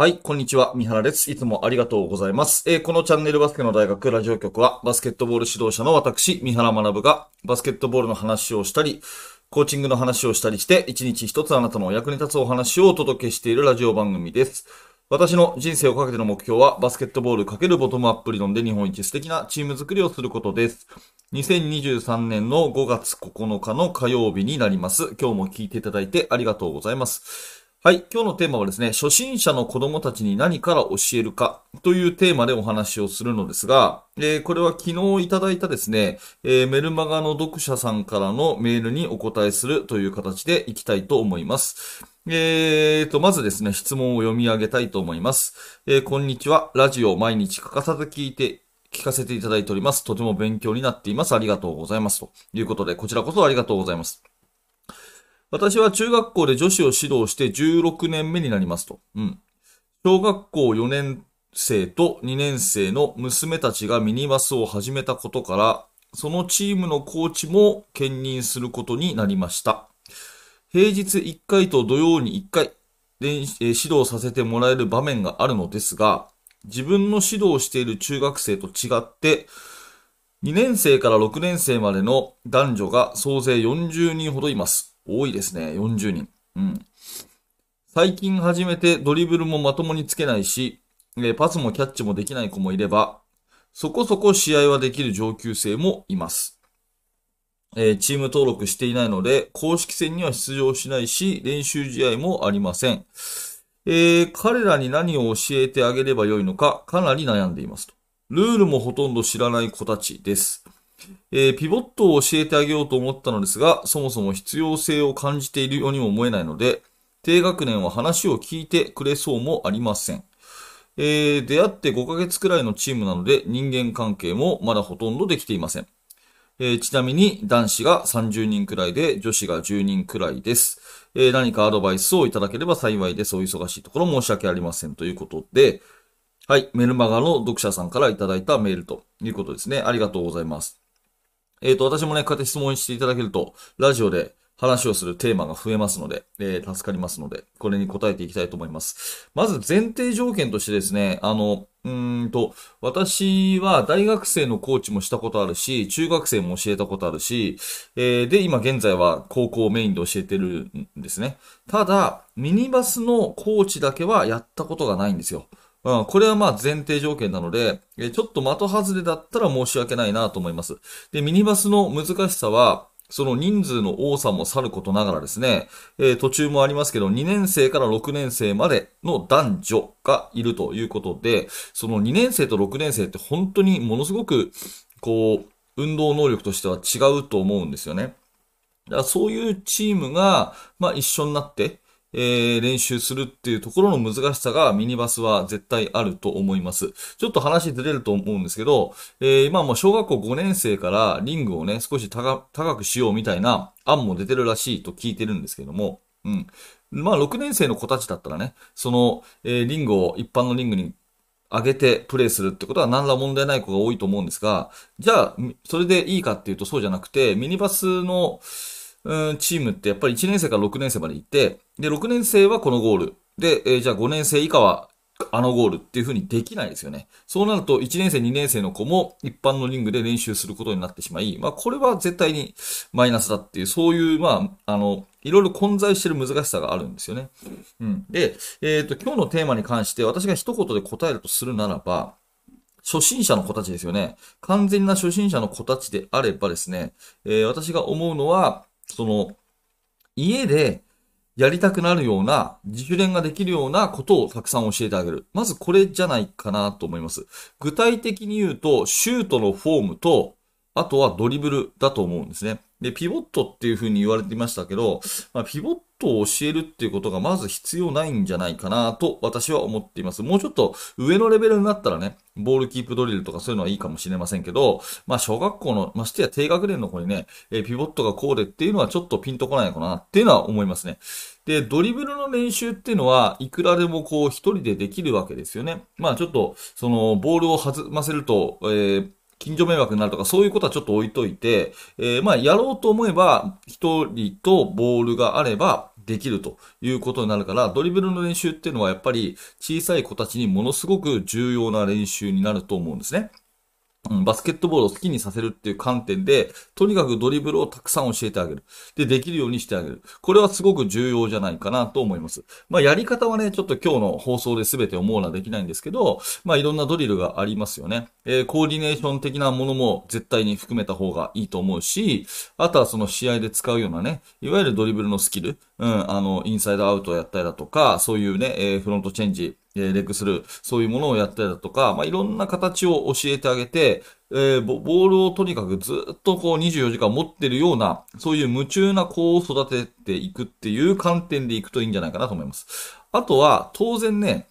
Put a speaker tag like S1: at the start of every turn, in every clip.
S1: はい、こんにちは。三原です。いつもありがとうございます。えー、このチャンネルバスケの大学ラジオ局は、バスケットボール指導者の私、三原学が、バスケットボールの話をしたり、コーチングの話をしたりして、一日一つあなたの役に立つお話をお届けしているラジオ番組です。私の人生をかけての目標は、バスケットボール×ボトムアップ理論で日本一素敵なチーム作りをすることです。2023年の5月9日の火曜日になります。今日も聞いていただいてありがとうございます。はい。今日のテーマはですね、初心者の子供たちに何から教えるかというテーマでお話をするのですが、えー、これは昨日いただいたですね、えー、メルマガの読者さんからのメールにお答えするという形でいきたいと思います。えーと、まずですね、質問を読み上げたいと思います。えー、こんにちは。ラジオ毎日欠かさず聞いて聞かせていただいております。とても勉強になっています。ありがとうございます。ということで、こちらこそありがとうございます。私は中学校で女子を指導して16年目になりますと。うん。小学校4年生と2年生の娘たちがミニバスを始めたことから、そのチームのコーチも兼任することになりました。平日1回と土曜に1回、指導させてもらえる場面があるのですが、自分の指導している中学生と違って、2年生から6年生までの男女が総勢40人ほどいます。多いですね。40人。うん。最近始めてドリブルもまともにつけないし、えパスもキャッチもできない子もいれば、そこそこ試合はできる上級生もいます。えー、チーム登録していないので、公式戦には出場しないし、練習試合もありません。えー、彼らに何を教えてあげればよいのか、かなり悩んでいますと。ルールもほとんど知らない子たちです。えー、ピボットを教えてあげようと思ったのですが、そもそも必要性を感じているようにも思えないので、低学年は話を聞いてくれそうもありません。えー、出会って5ヶ月くらいのチームなので人間関係もまだほとんどできていません。えー、ちなみに男子が30人くらいで女子が10人くらいです。えー、何かアドバイスをいただければ幸いです。お忙しいところ申し訳ありません。ということで、はい、メルマガの読者さんからいただいたメールということですね。ありがとうございます。えっ、ー、と、私もね、こうやって質問していただけると、ラジオで話をするテーマが増えますので、えー、助かりますので、これに答えていきたいと思います。まず前提条件としてですね、あの、うんと、私は大学生のコーチもしたことあるし、中学生も教えたことあるし、えー、で、今現在は高校メインで教えてるんですね。ただ、ミニバスのコーチだけはやったことがないんですよ。うん、これはまあ前提条件なので、えちょっと的外れだったら申し訳ないなと思います。で、ミニバスの難しさは、その人数の多さもさることながらですね、えー、途中もありますけど、2年生から6年生までの男女がいるということで、その2年生と6年生って本当にものすごく、こう、運動能力としては違うと思うんですよね。だからそういうチームが、まあ一緒になって、えー、練習するっていうところの難しさがミニバスは絶対あると思います。ちょっと話ずれると思うんですけど、えー、今もう小学校5年生からリングをね、少し高くしようみたいな案も出てるらしいと聞いてるんですけども、うん。まあ6年生の子たちだったらね、その、えー、リングを一般のリングに上げてプレイするってことは何ら問題ない子が多いと思うんですが、じゃあ、それでいいかっていうとそうじゃなくて、ミニバスの、うん、チームってやっぱり1年生から6年生まで行って、で、6年生はこのゴール。で、えー、じゃあ5年生以下はあのゴールっていう風にできないですよね。そうなると1年生、2年生の子も一般のリングで練習することになってしまい、まあこれは絶対にマイナスだっていう、そういう、まあ、あの、いろいろ混在してる難しさがあるんですよね。うん。で、えっ、ー、と、今日のテーマに関して私が一言で答えるとするならば、初心者の子たちですよね。完全な初心者の子たちであればですね、えー、私が思うのは、その、家でやりたくなるような、自主練ができるようなことをたくさん教えてあげる。まずこれじゃないかなと思います。具体的に言うと、シュートのフォームと、あとはドリブルだと思うんですね。で、ピボットっていう風に言われていましたけど、まあ、ピボットを教えるっていうことがまず必要ないんじゃないかなと私は思っています。もうちょっと上のレベルになったらね、ボールキープドリルとかそういうのはいいかもしれませんけど、まあ小学校の、ましてや低学年の子にね、えピボットがこうでっていうのはちょっとピンとこないのかなっていうのは思いますね。で、ドリブルの練習っていうのは、いくらでもこう一人でできるわけですよね。まあちょっと、その、ボールを弾ませると、えー近所迷惑になるとか、そういうことはちょっと置いといて、えー、まあ、やろうと思えば、一人とボールがあれば、できるということになるから、ドリブルの練習っていうのはやっぱり小さい子たちにものすごく重要な練習になると思うんですね。うん、バスケットボールを好きにさせるっていう観点で、とにかくドリブルをたくさん教えてあげる。で、できるようにしてあげる。これはすごく重要じゃないかなと思います。まあ、やり方はね、ちょっと今日の放送で全て思うのはできないんですけど、まあ、いろんなドリルがありますよね。えー、コーディネーション的なものも絶対に含めた方がいいと思うし、あとはその試合で使うようなね、いわゆるドリブルのスキル、うん、あの、インサイドアウトをやったりだとか、そういうね、えー、フロントチェンジ、えー、レッグスルー、そういうものをやったりだとか、まあ、いろんな形を教えてあげて、えー、ボールをとにかくずっとこう24時間持ってるような、そういう夢中な子を育てていくっていう観点でいくといいんじゃないかなと思います。あとは、当然ね、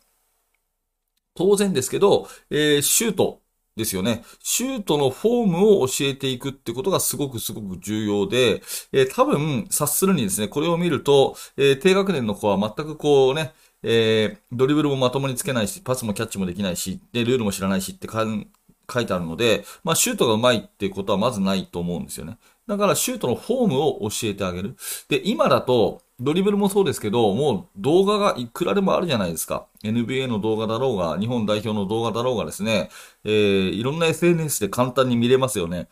S1: 当然ですけど、えー、シュートですよね。シュートのフォームを教えていくってことがすごくすごく重要で、えー、多分、察するにですね、これを見ると、えー、低学年の子は全くこうね、えー、ドリブルもまともにつけないし、パスもキャッチもできないし、で、ルールも知らないしって書いてあるので、まあ、シュートが上手いっていうことはまずないと思うんですよね。だから、シュートのフォームを教えてあげる。で、今だと、ドリブルもそうですけど、もう動画がいくらでもあるじゃないですか。NBA の動画だろうが、日本代表の動画だろうがですね、えー、いろんな SNS で簡単に見れますよね。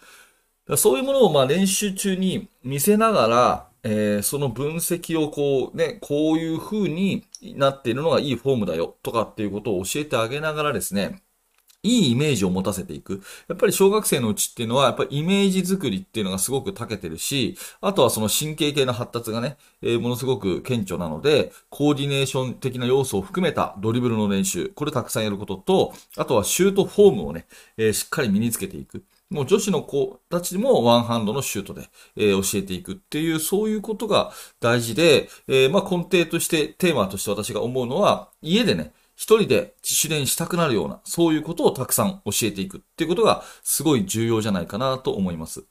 S1: そういうものをまあ練習中に見せながら、えー、その分析をこうね、こういう風になっているのがいいフォームだよとかっていうことを教えてあげながらですね、いいイメージを持たせていく。やっぱり小学生のうちっていうのは、やっぱりイメージ作りっていうのがすごく長けてるし、あとはその神経系の発達がね、えー、ものすごく顕著なので、コーディネーション的な要素を含めたドリブルの練習、これたくさんやることと、あとはシュートフォームをね、えー、しっかり身につけていく。もう女子の子たちもワンハンドのシュートで、えー、教えていくっていう、そういうことが大事で、えー、まあ根底として、テーマとして私が思うのは、家でね、一人で自主練したくなるような、そういうことをたくさん教えていくっていうことがすごい重要じゃないかなと思います。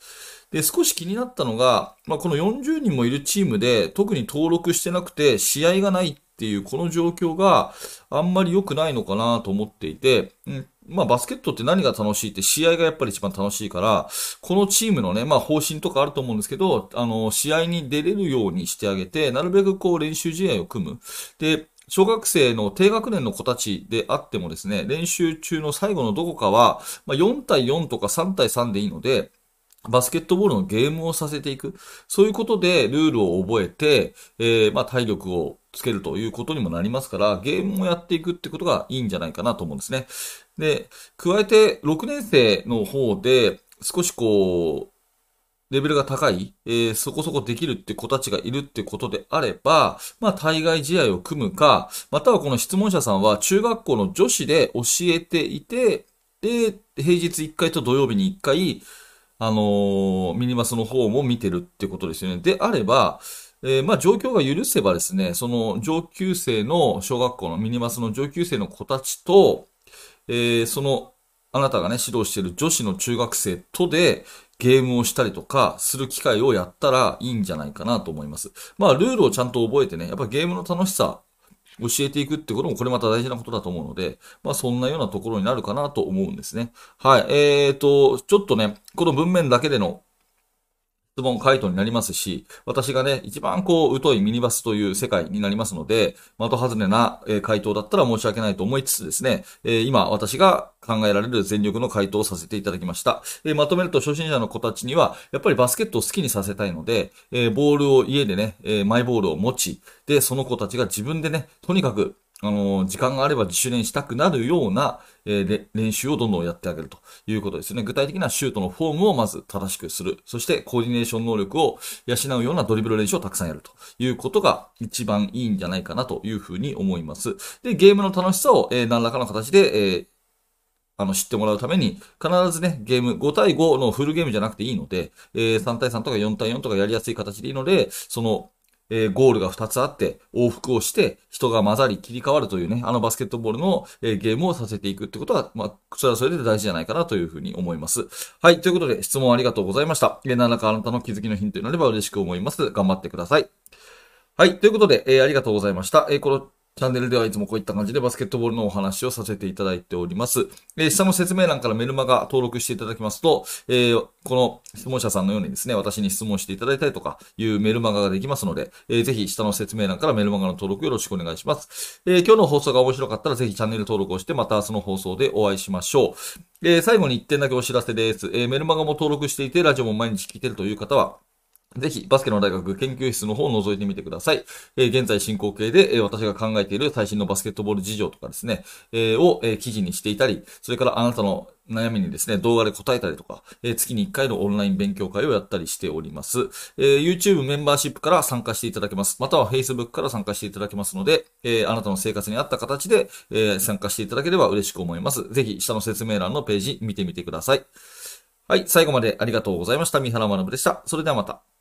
S1: で、少し気になったのが、まあ、この40人もいるチームで特に登録してなくて試合がないっていうこの状況があんまり良くないのかなと思っていて、うん、まあバスケットって何が楽しいって試合がやっぱり一番楽しいから、このチームのね、まあ方針とかあると思うんですけど、あの、試合に出れるようにしてあげて、なるべくこう練習試合を組む。で、小学生の低学年の子たちであってもですね、練習中の最後のどこかは、まあ、4対4とか3対3でいいので、バスケットボールのゲームをさせていく。そういうことでルールを覚えて、えー、まあ体力をつけるということにもなりますから、ゲームをやっていくってことがいいんじゃないかなと思うんですね。で、加えて6年生の方で少しこう、レベルが高い、えー、そこそこできるって子たちがいるってことであれば、まあ、対外試合を組むか、またはこの質問者さんは中学校の女子で教えていて、で、平日1回と土曜日に1回、あのー、ミニバスの方も見てるってことですよね。であれば、えー、まあ状況が許せばですね、その上級生の小学校のミニバスの上級生の子たちと、えー、そのあなたがね、指導している女子の中学生とで、ゲームをしたりとかする機会をやったらいいんじゃないかなと思います。まあ、ルールをちゃんと覚えてね、やっぱゲームの楽しさ、教えていくってこともこれまた大事なことだと思うので、まあそんなようなところになるかなと思うんですね。はい。えーと、ちょっとね、この文面だけでの質問回答になりますし、私がね、一番こう、疎いミニバスという世界になりますので、的外れな回答だったら申し訳ないと思いつつですね、今私が考えられる全力の回答をさせていただきました。まとめると初心者の子たちには、やっぱりバスケットを好きにさせたいので、ボールを家でね、マイボールを持ち、で、その子たちが自分でね、とにかくあの、時間があれば自主練したくなるような、えー、練習をどんどんやってあげるということですね。具体的なシュートのフォームをまず正しくする。そしてコーディネーション能力を養うようなドリブル練習をたくさんやるということが一番いいんじゃないかなというふうに思います。で、ゲームの楽しさを、えー、何らかの形で、えーあの、知ってもらうために、必ずね、ゲーム、5対5のフルゲームじゃなくていいので、えー、3対3とか4対4とかやりやすい形でいいので、その、えー、ゴールが2つあって、往復をして、人が混ざり切り替わるというね、あのバスケットボールの、えー、ゲームをさせていくってことは、まあ、それはそれで大事じゃないかなというふうに思います。はい、ということで、質問ありがとうございました。えー、何らかあなたの気づきのヒントになれば嬉しく思います。頑張ってください。はい、ということで、えー、ありがとうございました。えー、このチャンネルではいつもこういった感じでバスケットボールのお話をさせていただいております。えー、下の説明欄からメルマガ登録していただきますと、えー、この質問者さんのようにですね、私に質問していただいたりとかいうメルマガができますので、えー、ぜひ下の説明欄からメルマガの登録よろしくお願いします。え、今日の放送が面白かったらぜひチャンネル登録をしてまた明日の放送でお会いしましょう。え、最後に1点だけお知らせです。え、メルマガも登録していてラジオも毎日聞いてるという方は、ぜひ、バスケの大学研究室の方を覗いてみてください。えー、現在進行形で、えー、私が考えている最新のバスケットボール事情とかですね、えー、を、え記事にしていたり、それからあなたの悩みにですね、動画で答えたりとか、え月に1回のオンライン勉強会をやったりしております。え YouTube メンバーシップから参加していただけます。または Facebook から参加していただけますので、えあなたの生活に合った形で、え参加していただければ嬉しく思います。ぜひ、下の説明欄のページ見てみてください。はい、最後までありがとうございました。三原学でした。それではまた。